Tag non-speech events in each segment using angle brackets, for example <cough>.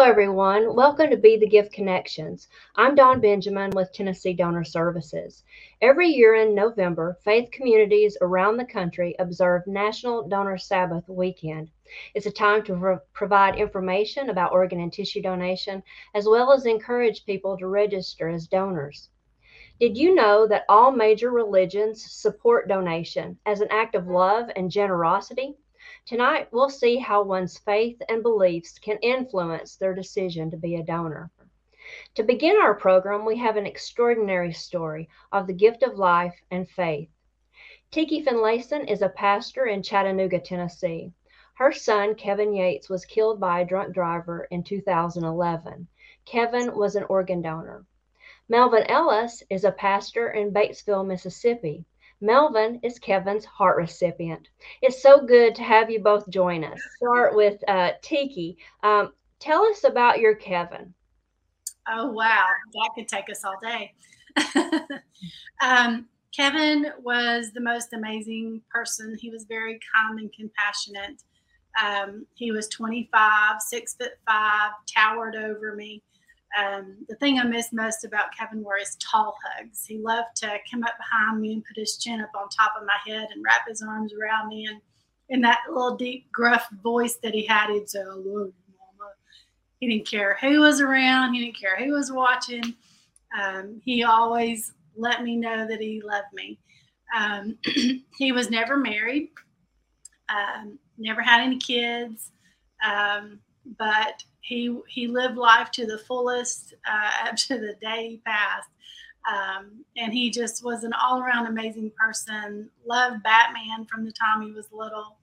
Hello, everyone. Welcome to Be the Gift Connections. I'm Don Benjamin with Tennessee Donor Services. Every year in November, faith communities around the country observe National Donor Sabbath weekend. It's a time to pro- provide information about organ and tissue donation, as well as encourage people to register as donors. Did you know that all major religions support donation as an act of love and generosity? Tonight, we'll see how one's faith and beliefs can influence their decision to be a donor. To begin our program, we have an extraordinary story of the gift of life and faith. Tiki Finlayson is a pastor in Chattanooga, Tennessee. Her son, Kevin Yates, was killed by a drunk driver in 2011. Kevin was an organ donor. Melvin Ellis is a pastor in Batesville, Mississippi. Melvin is Kevin's heart recipient. It's so good to have you both join us. Start with uh, Tiki. Um, tell us about your Kevin. Oh, wow. That could take us all day. <laughs> um, Kevin was the most amazing person. He was very kind and compassionate. Um, he was 25, six foot five, towered over me. Um, the thing I miss most about Kevin were his tall hugs. He loved to come up behind me and put his chin up on top of my head and wrap his arms around me. And in that little deep, gruff voice that he had, he'd say, I love you, Mama. He didn't care who was around, he didn't care who was watching. Um, he always let me know that he loved me. Um, <clears throat> he was never married, um, never had any kids, um, but he he lived life to the fullest uh, <laughs> up to the day he passed. Um, and he just was an all-around amazing person. Loved Batman from the time he was little,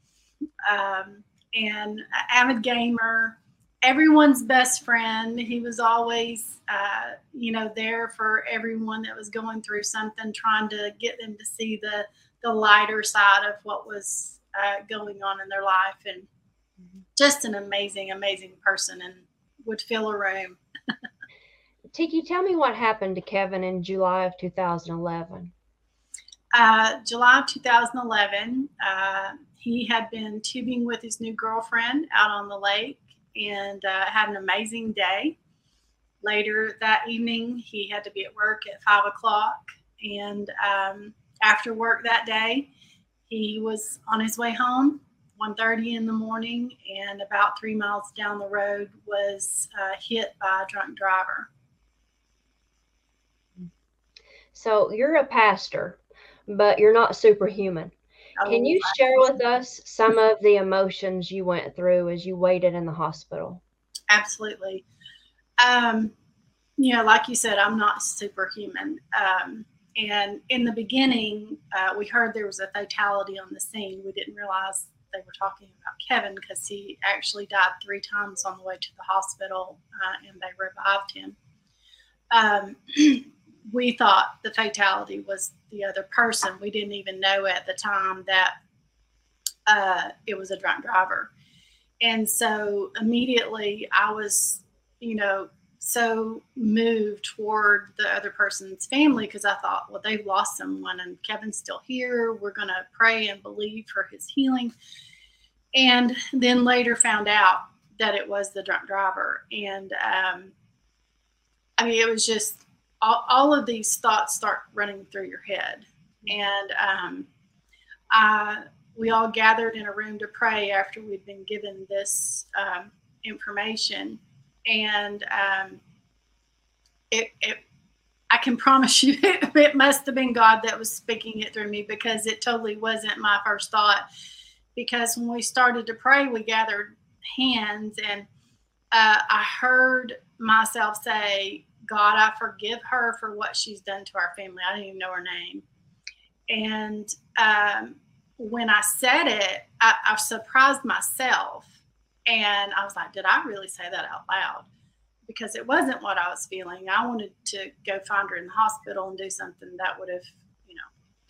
um, and avid gamer. Everyone's best friend. He was always, uh, you know, there for everyone that was going through something, trying to get them to see the the lighter side of what was uh, going on in their life. And just an amazing, amazing person and would fill a room. <laughs> Tiki, tell me what happened to Kevin in July of 2011. Uh, July of 2011, uh, he had been tubing with his new girlfriend out on the lake and uh, had an amazing day. Later that evening, he had to be at work at five o'clock. And um, after work that day, he was on his way home 1.30 in the morning and about three miles down the road was uh, hit by a drunk driver. So you're a pastor but you're not superhuman. Oh, can you share with us some of the emotions you went through as you waited in the hospital? Absolutely. Um, you know like you said i'm not superhuman. Um, and in the beginning, uh, we heard there was a fatality on the scene. We didn't realize they were talking about Kevin because he actually died three times on the way to the hospital uh, and they revived him. Um, <clears throat> we thought the fatality was the other person. We didn't even know at the time that uh, it was a drunk driver. And so immediately I was, you know, so moved toward the other person's family because I thought, well, they've lost someone and Kevin's still here. We're going to pray and believe for his healing. And then later found out that it was the drunk driver. And um, I mean, it was just all, all, of these thoughts start running through your head. And um, I, we all gathered in a room to pray after we'd been given this um, information and um, it, it I can promise <laughs> you it must have been God that was speaking it through me because it totally wasn't my first thought. Because when we started to pray, we gathered hands and uh, I heard myself say, God, I forgive her for what she's done to our family. I didn't even know her name. And um, when I said it, I, I surprised myself and I was like, did I really say that out loud? Because it wasn't what I was feeling. I wanted to go find her in the hospital and do something that would have, you know,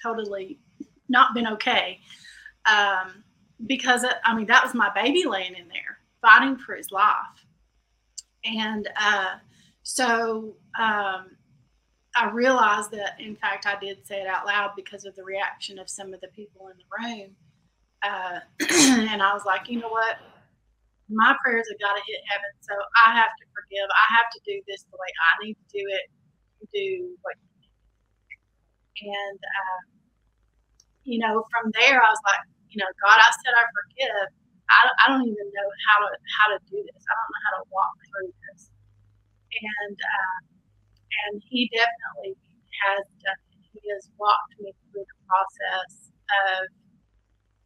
totally not been okay. Um, because, it, I mean, that was my baby laying in there fighting for his life. And uh, so um, I realized that, in fact, I did say it out loud because of the reaction of some of the people in the room. Uh, <clears throat> and I was like, you know what? My prayers have got to hit heaven. So I have to forgive. I have to do this the way I need to do it. Do what and uh, you know, from there I was like, you know, God, I said I forgive. I, I don't even know how to how to do this. I don't know how to walk through this. And uh, and He definitely has done it. He has walked me through the process of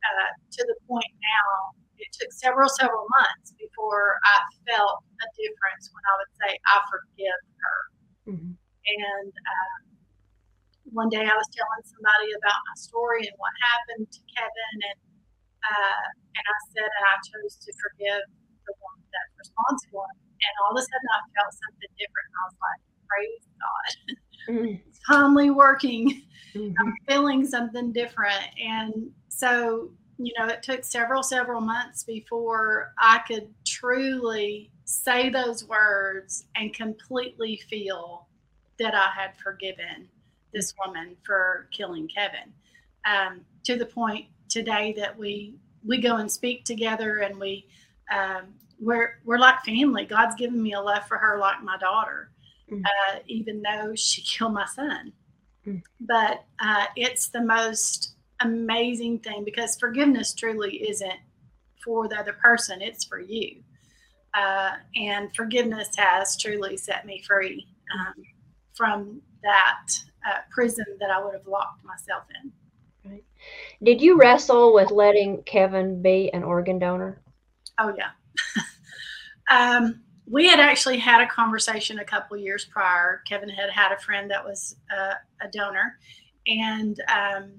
uh, to the point now it took several, several months before I felt a difference when I would say, I forgive her. Mm-hmm. And um, one day I was telling somebody about my story and what happened to Kevin, and uh, and I said, and I chose to forgive the one that's responsible. And all of a sudden, I felt something different. I was like, praise God. Mm-hmm. it's finally working. Mm-hmm. I'm feeling something different. And so you know, it took several, several months before I could truly say those words and completely feel that I had forgiven this woman for killing Kevin. Um, to the point today that we we go and speak together and we um, we're we're like family. God's given me a love for her like my daughter, mm. uh, even though she <laughs> killed my son. Mm. But uh, it's the most amazing thing because forgiveness truly isn't for the other person, it's for you. Uh, and forgiveness has truly set me free um, from that uh, prison that I would have locked myself in. Right. Did you wrestle with letting Kevin be an organ donor? Oh, yeah. <laughs> um, we had actually had a conversation a couple years prior. Kevin had had a friend that was uh, a donor, and um,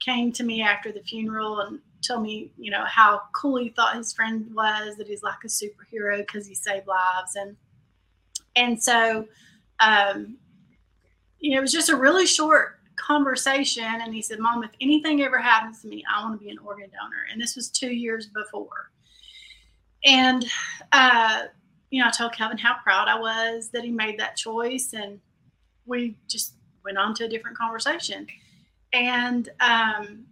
came to me after the funeral and told me, you know, how cool he thought his friend was, that he's like a superhero because he saved lives. And and so um, you know, it was just a really short conversation. And he said, Mom, if anything ever happens to me, I want to be an organ donor. And this was two years before. And uh, you know, I told Kevin how proud I was that he made that choice. And we just went on to a different conversation. And um,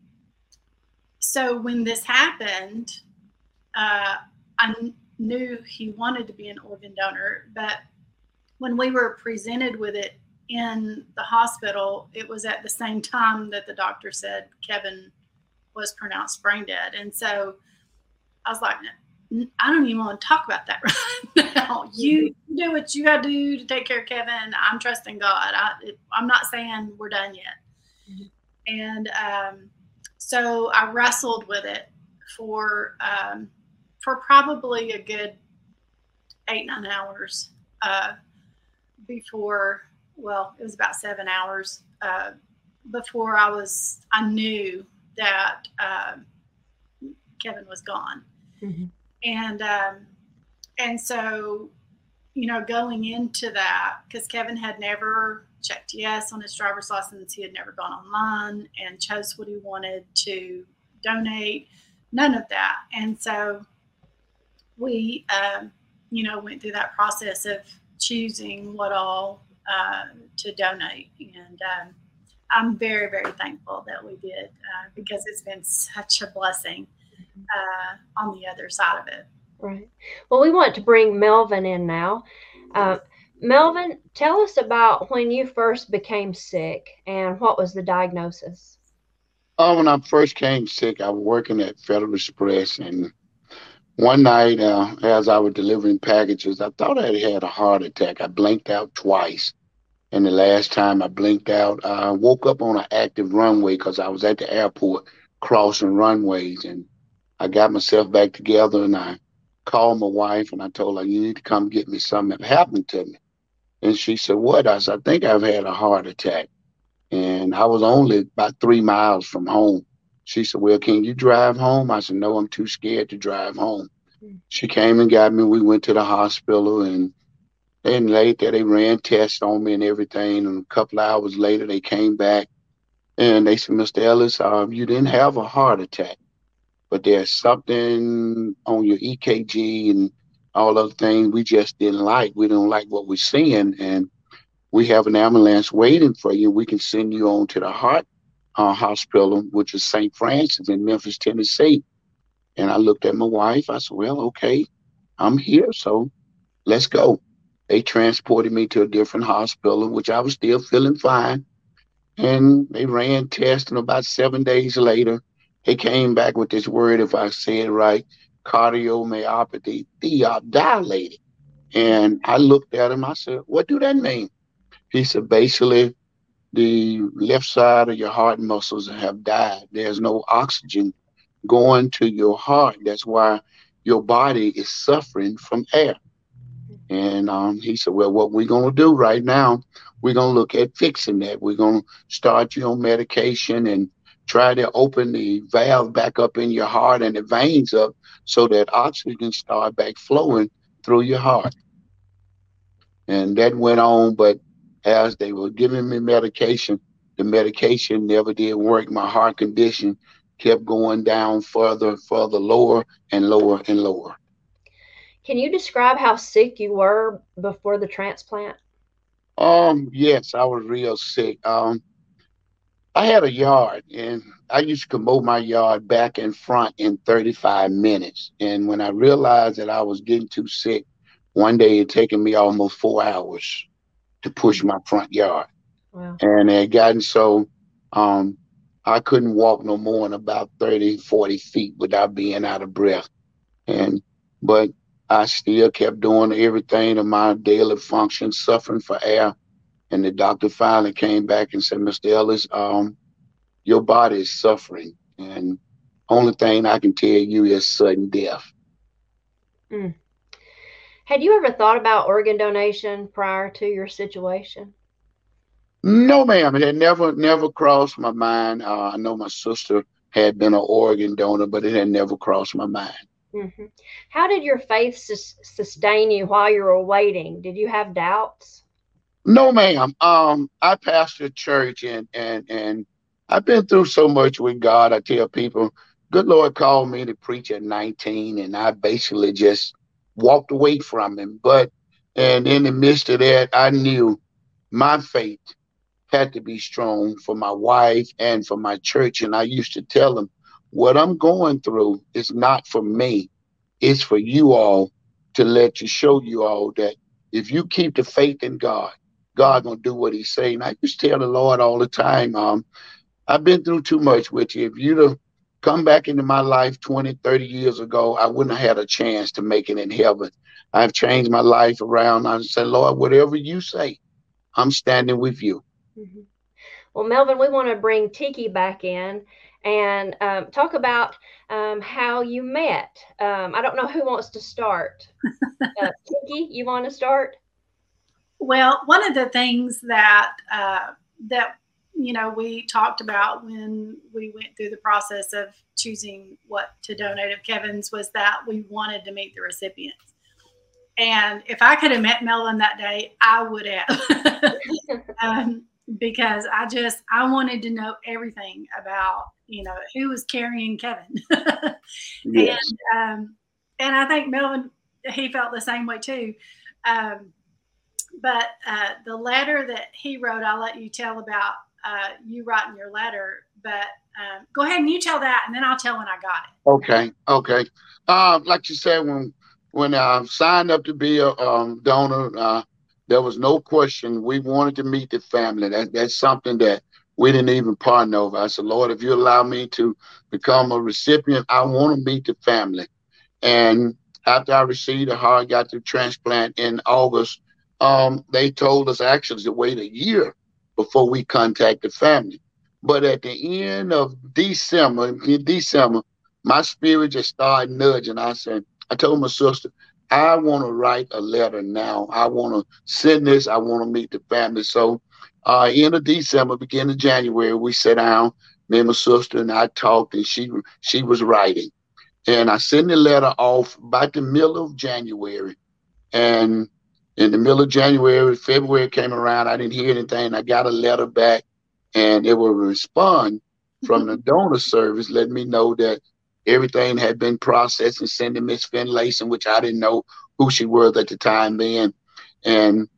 so when this happened, uh, I knew he wanted to be an organ donor, but when we were presented with it in the hospital, it was at the same time that the doctor said Kevin was pronounced brain dead. And so I was like, I don't even want to talk about that <laughs> right now. You do what you got to do to take care of Kevin. I'm trusting God. I, am not saying we're done yet. And um, so I wrestled with it for um, for probably a good eight nine hours uh, before. Well, it was about seven hours uh, before I was. I knew that uh, Kevin was gone, mm-hmm. and um, and so you know going into that because Kevin had never checked yes on his driver's license. He had never gone online and chose what he wanted to donate. None of that. And so we, um, you know, went through that process of choosing what all uh, to donate. And um, I'm very, very thankful that we did uh, because it's been such a blessing uh, on the other side of it. Right. Well, we want to bring Melvin in now. Uh, Melvin, tell us about when you first became sick and what was the diagnosis? Oh, when I first came sick, I was working at Federal Express, and one night, uh, as I was delivering packages, I thought I had had a heart attack. I blinked out twice, and the last time I blinked out, I woke up on an active runway because I was at the airport crossing runways, and I got myself back together, and I called my wife, and I told her, "You need to come get me something that happened to me." And she said, What? I said, I think I've had a heart attack. And I was only about three miles from home. She said, Well, can you drive home? I said, No, I'm too scared to drive home. Mm. She came and got me. We went to the hospital and then later they ran tests on me and everything. And a couple hours later they came back and they said, Mr. Ellis, uh, you didn't have a heart attack, but there's something on your EKG and all other things we just didn't like. We don't like what we're seeing, and we have an ambulance waiting for you. We can send you on to the heart uh, hospital, which is St. Francis in Memphis, Tennessee. And I looked at my wife. I said, "Well, okay." I'm here, so let's go. They transported me to a different hospital, which I was still feeling fine. And they ran tests, and about seven days later, they came back with this word, if I say it right, cardiomyopathy dilated. And I looked at him, I said, What do that mean? He said, Basically, the left side of your heart muscles have died. There's no oxygen going to your heart. That's why your body is suffering from air. And um, he said, Well, what we're going to do right now, we're going to look at fixing that. We're going to start you on medication and try to open the valve back up in your heart and the veins up so that oxygen start back flowing through your heart. And that went on, but as they were giving me medication, the medication never did work. My heart condition kept going down further, further, lower and lower and lower. Can you describe how sick you were before the transplant? Um, yes, I was real sick. Um, I had a yard and I used to mow my yard back and front in 35 minutes. And when I realized that I was getting too sick, one day it taken me almost four hours to push my front yard. Wow. And it had gotten so um, I couldn't walk no more than about 30, 40 feet without being out of breath. And but I still kept doing everything of my daily function, suffering for air. And the doctor finally came back and said, Mr. Ellis, um, your body is suffering. And only thing I can tell you is sudden death. Mm. Had you ever thought about organ donation prior to your situation? No, ma'am. It had never, never crossed my mind. Uh, I know my sister had been an organ donor, but it had never crossed my mind. Mm-hmm. How did your faith sus- sustain you while you were waiting? Did you have doubts? No, ma'am. Um, I pastor church and and and I've been through so much with God. I tell people, good Lord called me to preach at 19, and I basically just walked away from him. But and in the midst of that, I knew my faith had to be strong for my wife and for my church. And I used to tell them, what I'm going through is not for me, it's for you all to let you show you all that if you keep the faith in God, God gonna do what He's saying. I just tell the Lord all the time, um, I've been through too much with you. If you'd have come back into my life 20, 30 years ago, I wouldn't have had a chance to make it in heaven. I've changed my life around. I said, Lord, whatever you say, I'm standing with you. Mm-hmm. Well, Melvin, we want to bring Tiki back in and um, talk about um, how you met. Um, I don't know who wants to start. Uh, Tiki, you want to start? Well, one of the things that uh, that you know we talked about when we went through the process of choosing what to donate of Kevin's was that we wanted to meet the recipients. And if I could have met Melvin that day, I would have. <laughs> um, because I just I wanted to know everything about you know who was carrying Kevin, <laughs> yes. and um, and I think Melvin he felt the same way too. Um, but uh, the letter that he wrote, I'll let you tell about uh, you writing your letter. But um, go ahead and you tell that, and then I'll tell when I got it. Okay, okay. Uh, like you said, when when I signed up to be a um, donor, uh, there was no question. We wanted to meet the family. That, that's something that we didn't even partner over. I said, Lord, if you allow me to become a recipient, I want to meet the family. And after I received a heart, got the transplant in August, um, they told us actually to wait a year before we contact the family. But at the end of December, in December, my spirit just started nudging. I said, I told my sister, I want to write a letter now. I want to send this. I want to meet the family. So, uh, end of December, beginning of January, we sat down. Me and my sister and I talked, and she she was writing, and I sent the letter off about the middle of January, and in the middle of January, February came around. I didn't hear anything. I got a letter back, and it will respond from the <laughs> donor service, letting me know that everything had been processed and to Miss Finlayson, which I didn't know who she was at the time then. And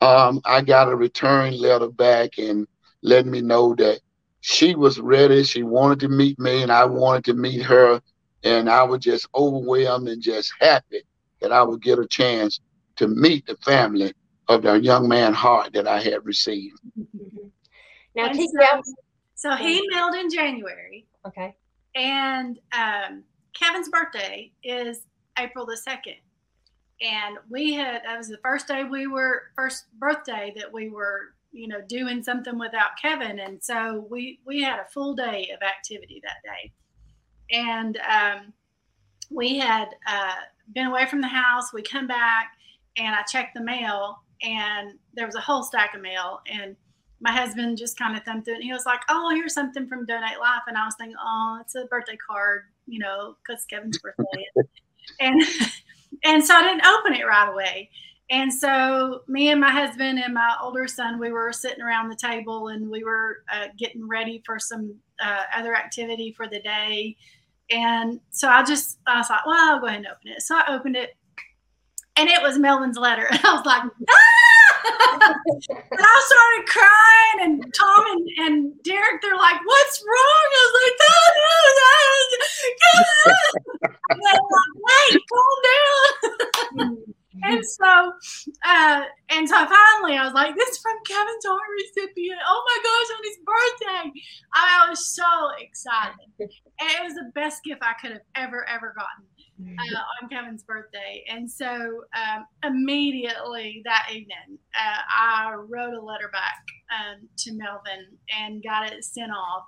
um, I got a return letter back and letting me know that she was ready. She wanted to meet me, and I wanted to meet her. And I was just overwhelmed and just happy that I would get a chance to meet the family of the young man heart that I had received. <laughs> Now, And so- So he mailed in January, okay. and um, Kevin's birthday is April the second. And we had that was the first day we were first birthday that we were you know doing something without Kevin, and so we we had a full day of activity that day, and um, we had uh, been away from the house. We come back, and I checked the mail, and there was a whole stack of mail, and my husband just kind of thumbed through it. And he was like, "Oh, here's something from Donate Life," and I was thinking, "Oh, it's a birthday card, you know, because Kevin's birthday." <laughs> and and so I didn't open it right away. And so me and my husband and my older son, we were sitting around the table and we were uh, getting ready for some uh, other activity for the day. And so I just I was like, well, I'll go ahead and open it. So I opened it, and it was Melvin's letter, <laughs> and I was like, ah! <laughs> and I started crying, and Tom and, and Derek, they're like, "What's wrong?" I was like, "Oh no, no!" <laughs> Like, "Wait, calm down." and so, uh, and so finally, I was like, "This is from Kevin's heart recipient. Oh my gosh, on his birthday!" I was so excited, and it was the best gift I could have ever, ever gotten uh, on Kevin's birthday. And so um, immediately that evening, uh, I wrote a letter back um, to Melvin and got it sent off.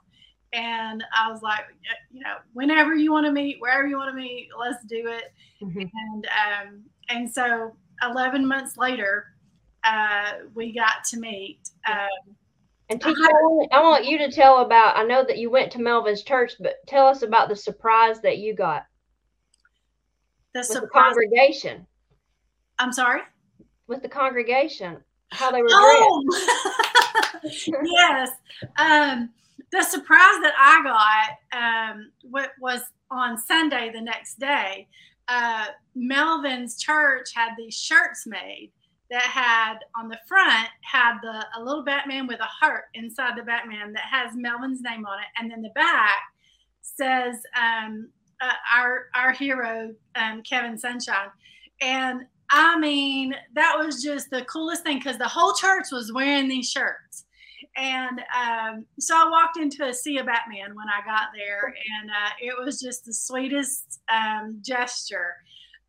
And I was like, you know, whenever you want to meet, wherever you want to meet, let's do it. Mhm. And um, and so 11 months later, uh, we got to meet. Um, And Tiki, I I want you to tell about. I know that you went to Melvin's church, but tell us about the surprise that you got the with the congregation. I'm sorry. With the congregation, how they were dressed. Oh, <laughs> yes. Um, the surprise that I got um, was on Sunday the next day. Uh, Melvin's church had these shirts made that had on the front had the a little Batman with a heart inside the Batman that has Melvin's name on it, and then the back says um, uh, our our hero um, Kevin Sunshine, and I mean, that was just the coolest thing because the whole church was wearing these shirts. And um, so I walked into a sea of Batman when I got there, and uh, it was just the sweetest um, gesture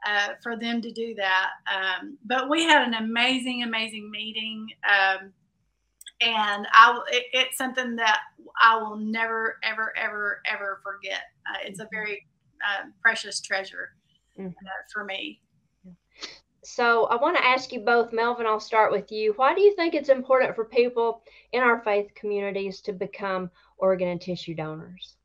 uh, for them to do that. Um, but we had an amazing, amazing meeting. Um, and I, it, it's something that I will never, ever, ever, ever forget. Uh, it's a very uh, precious treasure Mhm. uh, for me. So I want to ask you both, Melvin. I'll start with you. Why do you think it's important for people in our faith communities to become organ and tissue donors?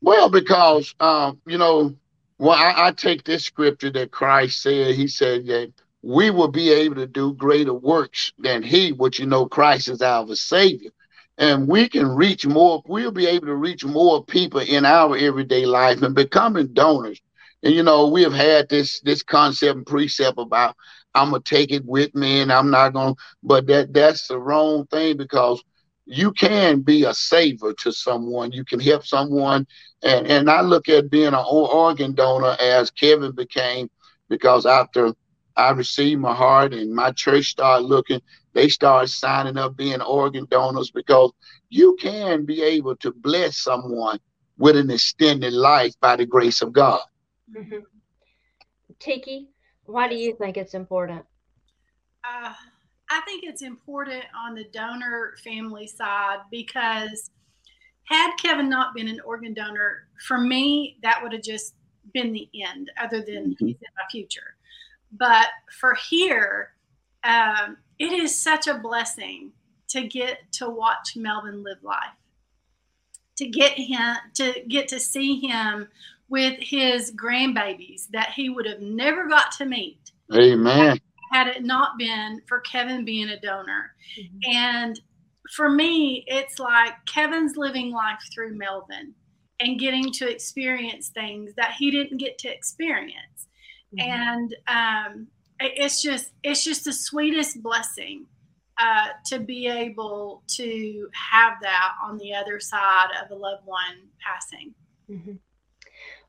Well, because um, you know, well, I, I take this scripture that Christ said. He said that we will be able to do greater works than He, which you know, Christ is our Savior, and we can reach more. We'll be able to reach more people in our everyday life and becoming donors. And you know, we have had this this concept and precept about I'm gonna take it with me, and I'm not gonna. But that that's the wrong thing because you can be a saver to someone. You can help someone and and I look at being an organ donor as Kevin became because after I received my heart and my church started looking, they start signing up being organ donors because you can be able to bless someone with an extended life by the grace of God. Mhm. Tiki, why do you think it's important? Uh, I think it's important on the donor family side because had Kevin not been an organ donor, for me, that would have just been the end, other than Mhm. he's in my future. But for here, um, it is such a blessing to get to watch Melvin live life, to get him to get to see him with his grandbabies that he would have never got to meet Amen. had it not been for Kevin being a donor. Mhm. And for me, it's like Kevin's living life through Melvin and getting to experience things that he didn't get to experience. Mhm. And um, it- it's just it's just the sweetest blessing uh, to be able to have that on the other side of a loved one passing. Mhm.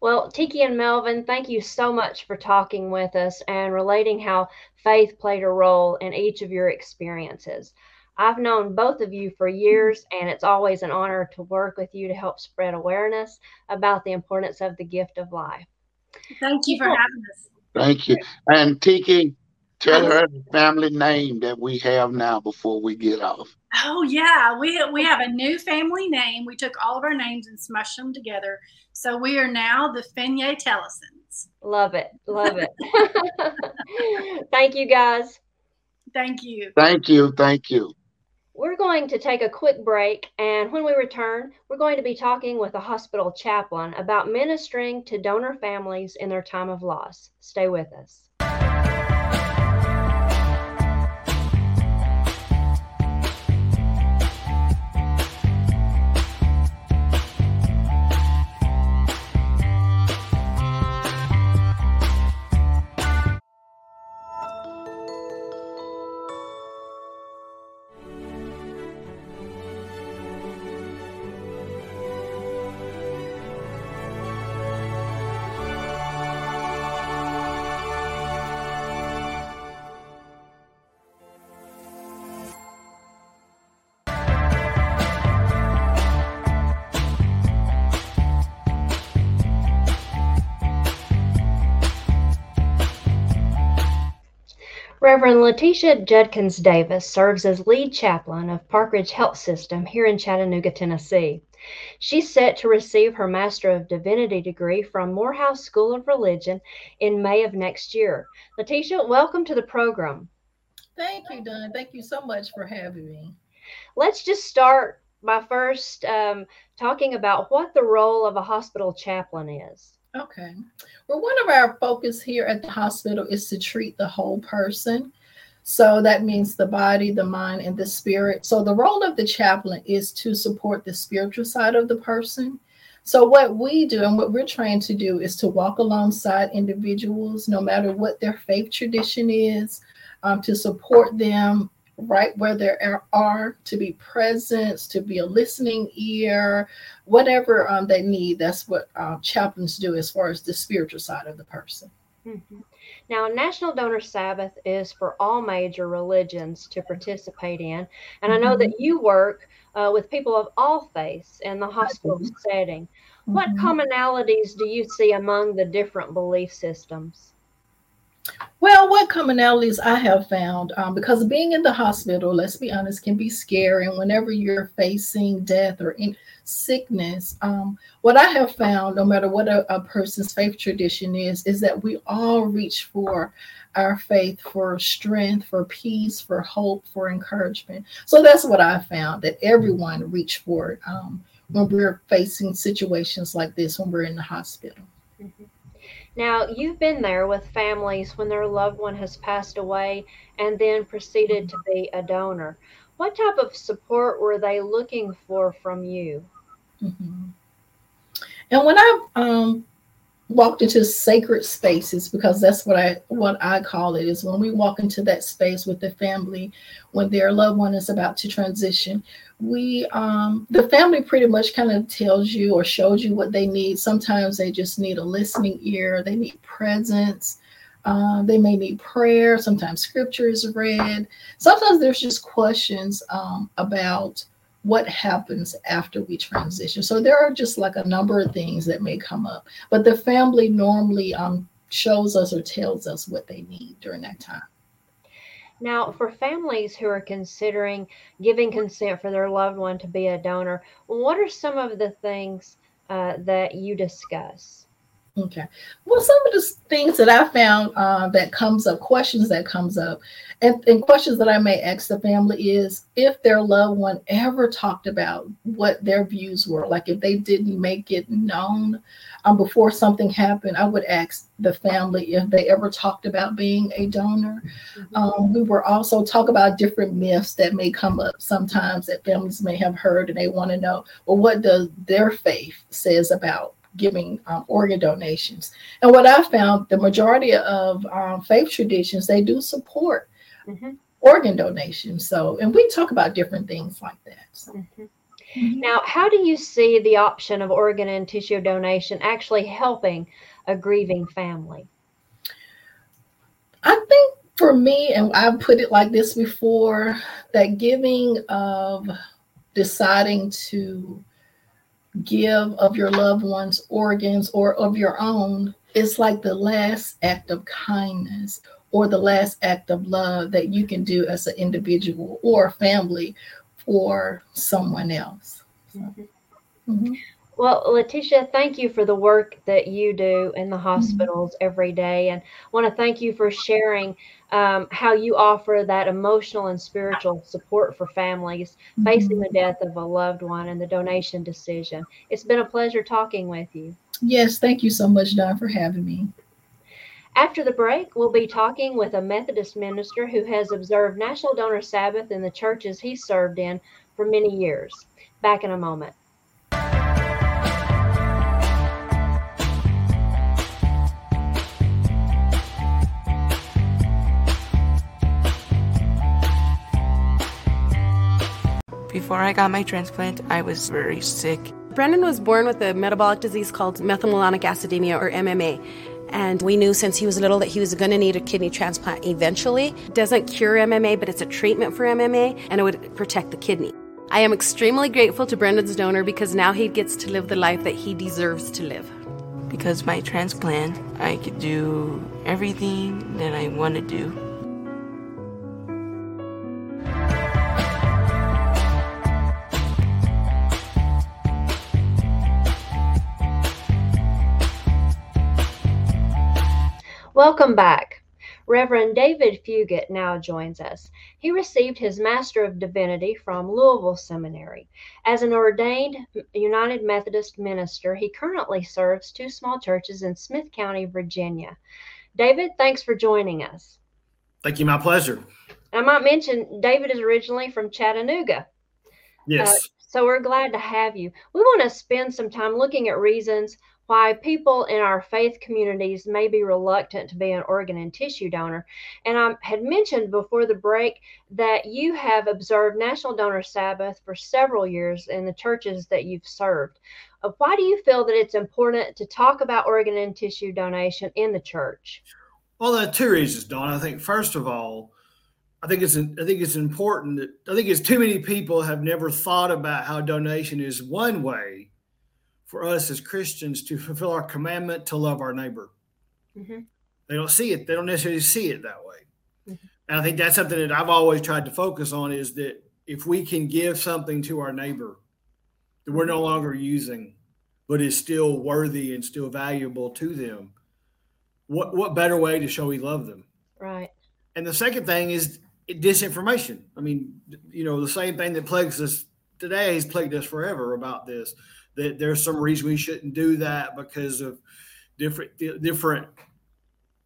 Well, Tiki and Melvin, thank you so much for talking with us and relating how faith played a role in each of your experiences. I've known both of you for years, and it's always an honor to work with you to help spread awareness about the importance of the gift of life. Thank you for having us. Thank you. And Tiki, tell her the family name that we have now before we get off. Oh yeah, we we have a new family name. We took all of our names and smushed them together. So we are now the Fenye Tellisons. Love it. Love it. <laughs> Thank you guys. Thank you. Thank you. Thank you. We're going to take a quick break, and when we return, we're going to be talking with a hospital chaplain about ministering to donor families in their time of loss. Stay with us. Reverend Letitia Judkins Davis serves as lead chaplain of Parkridge Health System here in Chattanooga, Tennessee. She's set to receive her Master of Divinity degree from Morehouse School of Religion in May of next year. Letitia, welcome to the program. Thank you, Don. Thank you so much for having me. Let's just start by first um, talking about what the role of a hospital chaplain is. Okay. Well, one of our focus here at the hospital is to treat the whole person. So that means the body, the mind, and the spirit. So the role of the chaplain is to support the spiritual side of the person. So what we do and what we're trying to do is to walk alongside individuals, no matter what their faith tradition is, um, to support them right where there are, to be presence, to be a listening ear, whatever um, they need. That's what uh, chaplains do as far as the spiritual side of the person. Mm-hmm. Now, National Donor Sabbath is for all major religions to participate in. And I know mm-hmm. that you work uh, with people of all faiths in the hospital mm-hmm. setting. What mm-hmm. commonalities do you see among the different belief systems? Well, what commonalities I have found, um, because being in the hospital, let's be honest, can be scary. And whenever you're facing death or in sickness, um, what I have found, no matter what a, a person's faith tradition is, is that we all reach for our faith for strength, for peace, for hope, for encouragement. So that's what I found that everyone reach for it um, when we're facing situations like this when we're in the hospital. Now, you've been there with families when their loved one has passed away and then proceeded to be a donor. What type of support were they looking for from you? Mm-hmm. And when I um, walked into sacred spaces because that's what I what I call it is when we walk into that space with the family when their loved one is about to transition we um the family pretty much kind of tells you or shows you what they need. Sometimes they just need a listening ear they need presence uh, they may need prayer sometimes scripture is read. Sometimes there's just questions um, about what happens after we transition. So there are just like a number of things that may come up, but the family normally um, shows us or tells us what they need during that time. Now, for families who are considering giving consent for their loved one to be a donor, what are some of the things uh, that you discuss? Okay. Well, some of the things that I found uh, that comes up, questions that comes up, and, and, questions that I may ask the family is if their loved one ever talked about what their views were, like if they didn't make it known um, before something happened, I would ask the family if they ever talked about being a donor. Mm-hmm. Um, we were also talk about different myths that may come up sometimes that families may have heard, and they want to know, well, what does their faith says about giving um, organ donations. And what I found, the majority of um, faith traditions, they do support mm-hmm. organ donations. So, and we talk about different things like that. So. Mm-hmm. Mhm. Now, how do you see the option of organ and tissue donation actually helping a grieving family? I think for me, and I've put it like this before, that giving of deciding to give of your loved one's organs or of your own is like the last act of kindness or the last act of love that you can do as an individual or family for someone else. Mhm. Well, Letitia, thank you for the work that you do in the hospitals every day. And want to thank you for sharing um, how you offer that emotional and spiritual support for families facing the death of a loved one and the donation decision. It's been a pleasure talking with you. Yes, thank you so much, Don, for having me. After the break, we'll be talking with a Methodist minister who has observed National Donor Sabbath in the churches he served in for many years. Back in a moment. Before I got my transplant, I was very sick. Brendan was born with a metabolic disease called methylmalonic acidemia or MMA. And we knew since he was little that he was going to need a kidney transplant eventually. It doesn't cure MMA, but it's a treatment for MMA and it would protect the kidney. I am extremely grateful to Brendan's donor because now he gets to live the life that he deserves to live. Because my transplant, I could do everything that I want to do. Welcome back. Reverend David Fugit now joins us. He received his Master of Divinity from Louisville Seminary. As an ordained United Methodist minister, he currently serves two small churches in Smyth County, Virginia. David, thanks for joining us. Thank you. My pleasure. I might mention David is originally from Chattanooga. Yes. Uh, so we're glad to have you. We want to spend some time looking at reasons why people in our faith communities may be reluctant to be an organ and tissue donor. And I had mentioned before the break that you have observed National Donor Sabbath for several years in the churches that you've served. Uh, Why do you feel that it's important to talk about organ and tissue donation in the church? well, there are two reasons, Don. I think first of all, I think it's I think it's important that I think it's too many people have never thought about how donation is one way for us as Christians to fulfill our commandment to love our neighbor. Mhm. They don't see it. They don't necessarily see it that way. Mhm. And I think that's something that I've always tried to focus on is that if we can give something to our neighbor that we're no longer using, but is still worthy and still valuable to them, what what better way to show we love them? Right. And the second thing is disinformation. I mean, you know, the same thing that plagues us today has plagued us forever about this. That there's some reason we shouldn't do that because of different different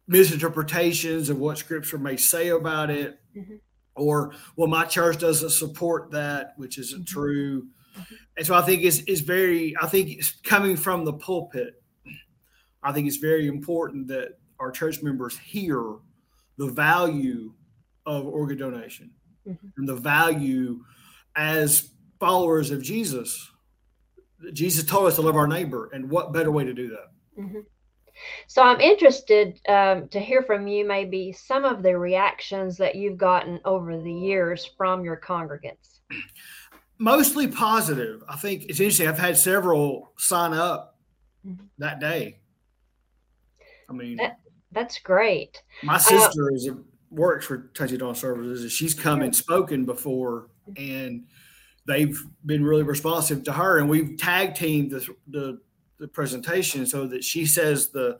misinterpretations of what Scripture may say about it, Mhm. or well, my church doesn't support that, which isn't Mhm. true. And so I think it's, it's very, I think it's coming from the pulpit. I think it's very important that our church members hear the value of organ donation Mhm. and the value as followers of Jesus. Jesus told us to love our neighbor, and what better way to do that? Mhm. So I'm interested um, to hear from you maybe some of the reactions that you've gotten over the years from your congregants. Mostly positive. I think it's interesting. I've had several sign up Mhm. that day. I mean, That- That's great. My sister is a, works for Tennessee Donor Services. and She's come and spoken before, and they've been really responsive to her. And we've tag teamed the the, the presentation so that she says the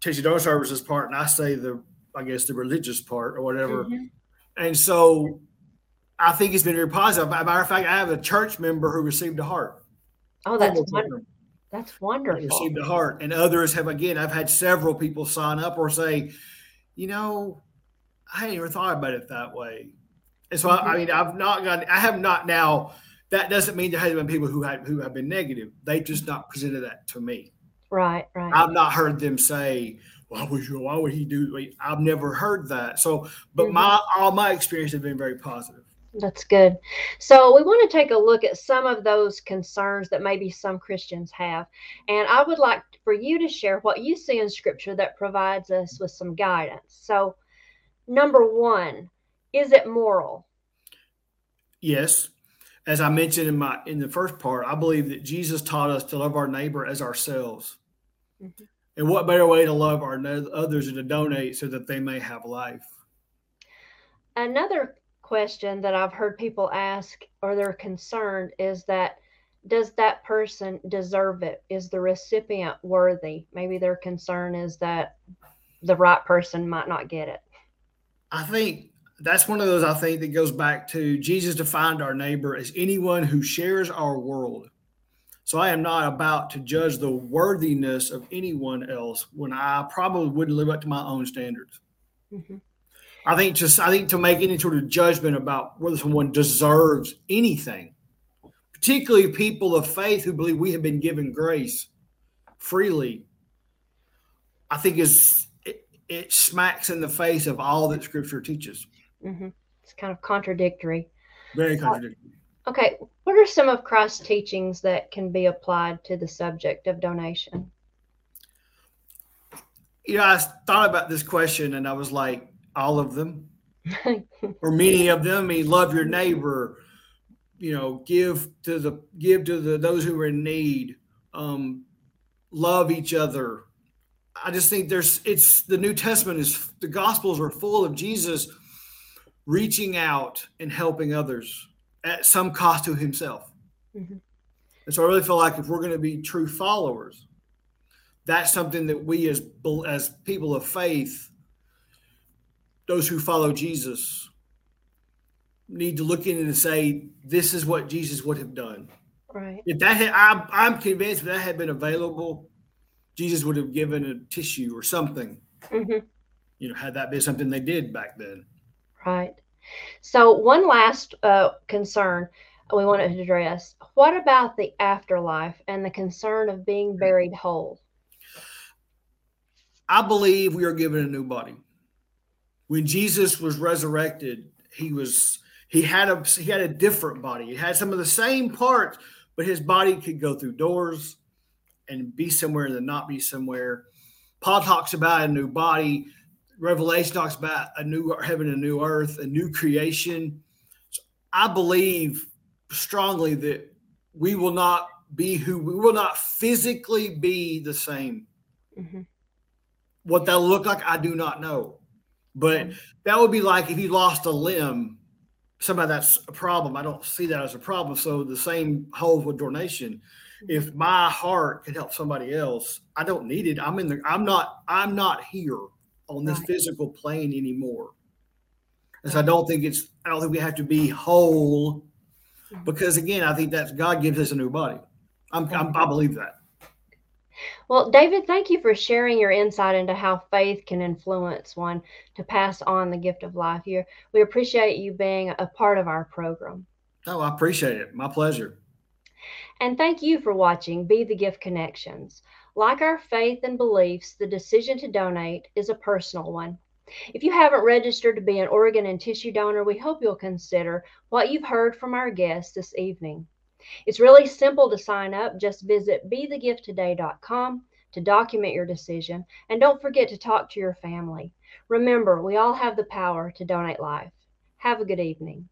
Tennessee Donor Services part, and I say the I guess the religious part or whatever. Mhm. And so I think it's been very positive. As a matter of fact, I have a church member who received a heart. Oh, that's wonderful. That's wonderful. received a heart, and others have again. I've had several people sign up or say, you know, I hadn't even thought about it that way. And so I, I mean, I've not got. I have not now. That doesn't mean there hasn't been people who had who have been negative. They've just not presented that to me. Right, right. I've not heard them say, "Why would you? Why would he do?" I've never heard that. So, but Mhm. my all my experience has been very positive. That's good. So, we want to take a look at some of those concerns that maybe some Christians have. And I would like for you to share what you see in Scripture that provides us with some guidance. So, number one, is it moral? Yes. As I mentioned in my in the first part, I believe that Jesus taught us to love our neighbor as ourselves. Mm-hmm. And what better way to love our others than to donate so that they may have life? Another question that I've heard people ask or they're concerned is that does that person deserve it? Is the recipient worthy? Maybe their concern is that the right person might not get it. I think that's one of those I think that goes back to Jesus defined our neighbor as anyone who shares our world. So I am not about to judge the worthiness of anyone else when I probably wouldn't live up to my own standards. Mm-hmm. I think just I think to make any sort of judgment about whether someone deserves anything, particularly people of faith who believe we have been given grace freely, I think is it, it smacks in the face of all that Scripture teaches. Mm-hmm. It's kind of contradictory. Very contradictory. Okay, what are some of Christ's teachings that can be applied to the subject of donation? You know, I thought about this question and I was like, all of them, <laughs> or many of them. I mean, love your neighbor, you know, give to the give to the those who are in need, um, love each other. I just think there's it's the New Testament is the Gospels are full of Jesus reaching out and helping others at some cost to himself. Mm-hmm. And so I really feel like if we're going to be true followers, that's something that we as as people of faith, those who follow Jesus, need to look in and say, "This is what Jesus would have done." Right. If that had, I'm, I'm convinced if that had been available, Jesus would have given a tissue or something. Mm-hmm. You know, had that been something they did back then. Right. So, one last uh, concern we want to address what about the afterlife and the concern of being buried whole? I believe we are given a new body. When Jesus was resurrected, he was he had a he had a different body. He had some of the same parts, but his body could go through doors and be somewhere and then not be somewhere. Paul talks about a new body Revelation talks about a new heaven, a new earth, a new creation. So I believe strongly that we will not be who we will not physically be the same. Mm-hmm. What that'll look like, I do not know. But that would be like if you lost a limb, somebody that's a problem. I don't see that as a problem. So the same holds with donation. Mm-hmm. If my heart can help somebody else, I don't need it. I'm in the I'm not I'm not here on this right. physical plane anymore. So I don't think it's I don't think we have to be whole mm-hmm. because again, I think that God gives us a new body. I'm, I'm, i believe that. Well, David, thank you for sharing your insight into how faith can influence one to pass on the gift of life. Here, we appreciate you being a part of our program. Oh, I appreciate it. My pleasure. And thank you for watching Be the Gift Connections. Like our faith and beliefs, the decision to donate is a personal one. If you haven't registered to be an organ and tissue donor, we hope you'll consider what you've heard from our guests this evening. It's really simple to sign up. Just visit bethegifttoday.com to document your decision, and don't forget to talk to your family. Remember, we all have the power to donate life. Have a good evening.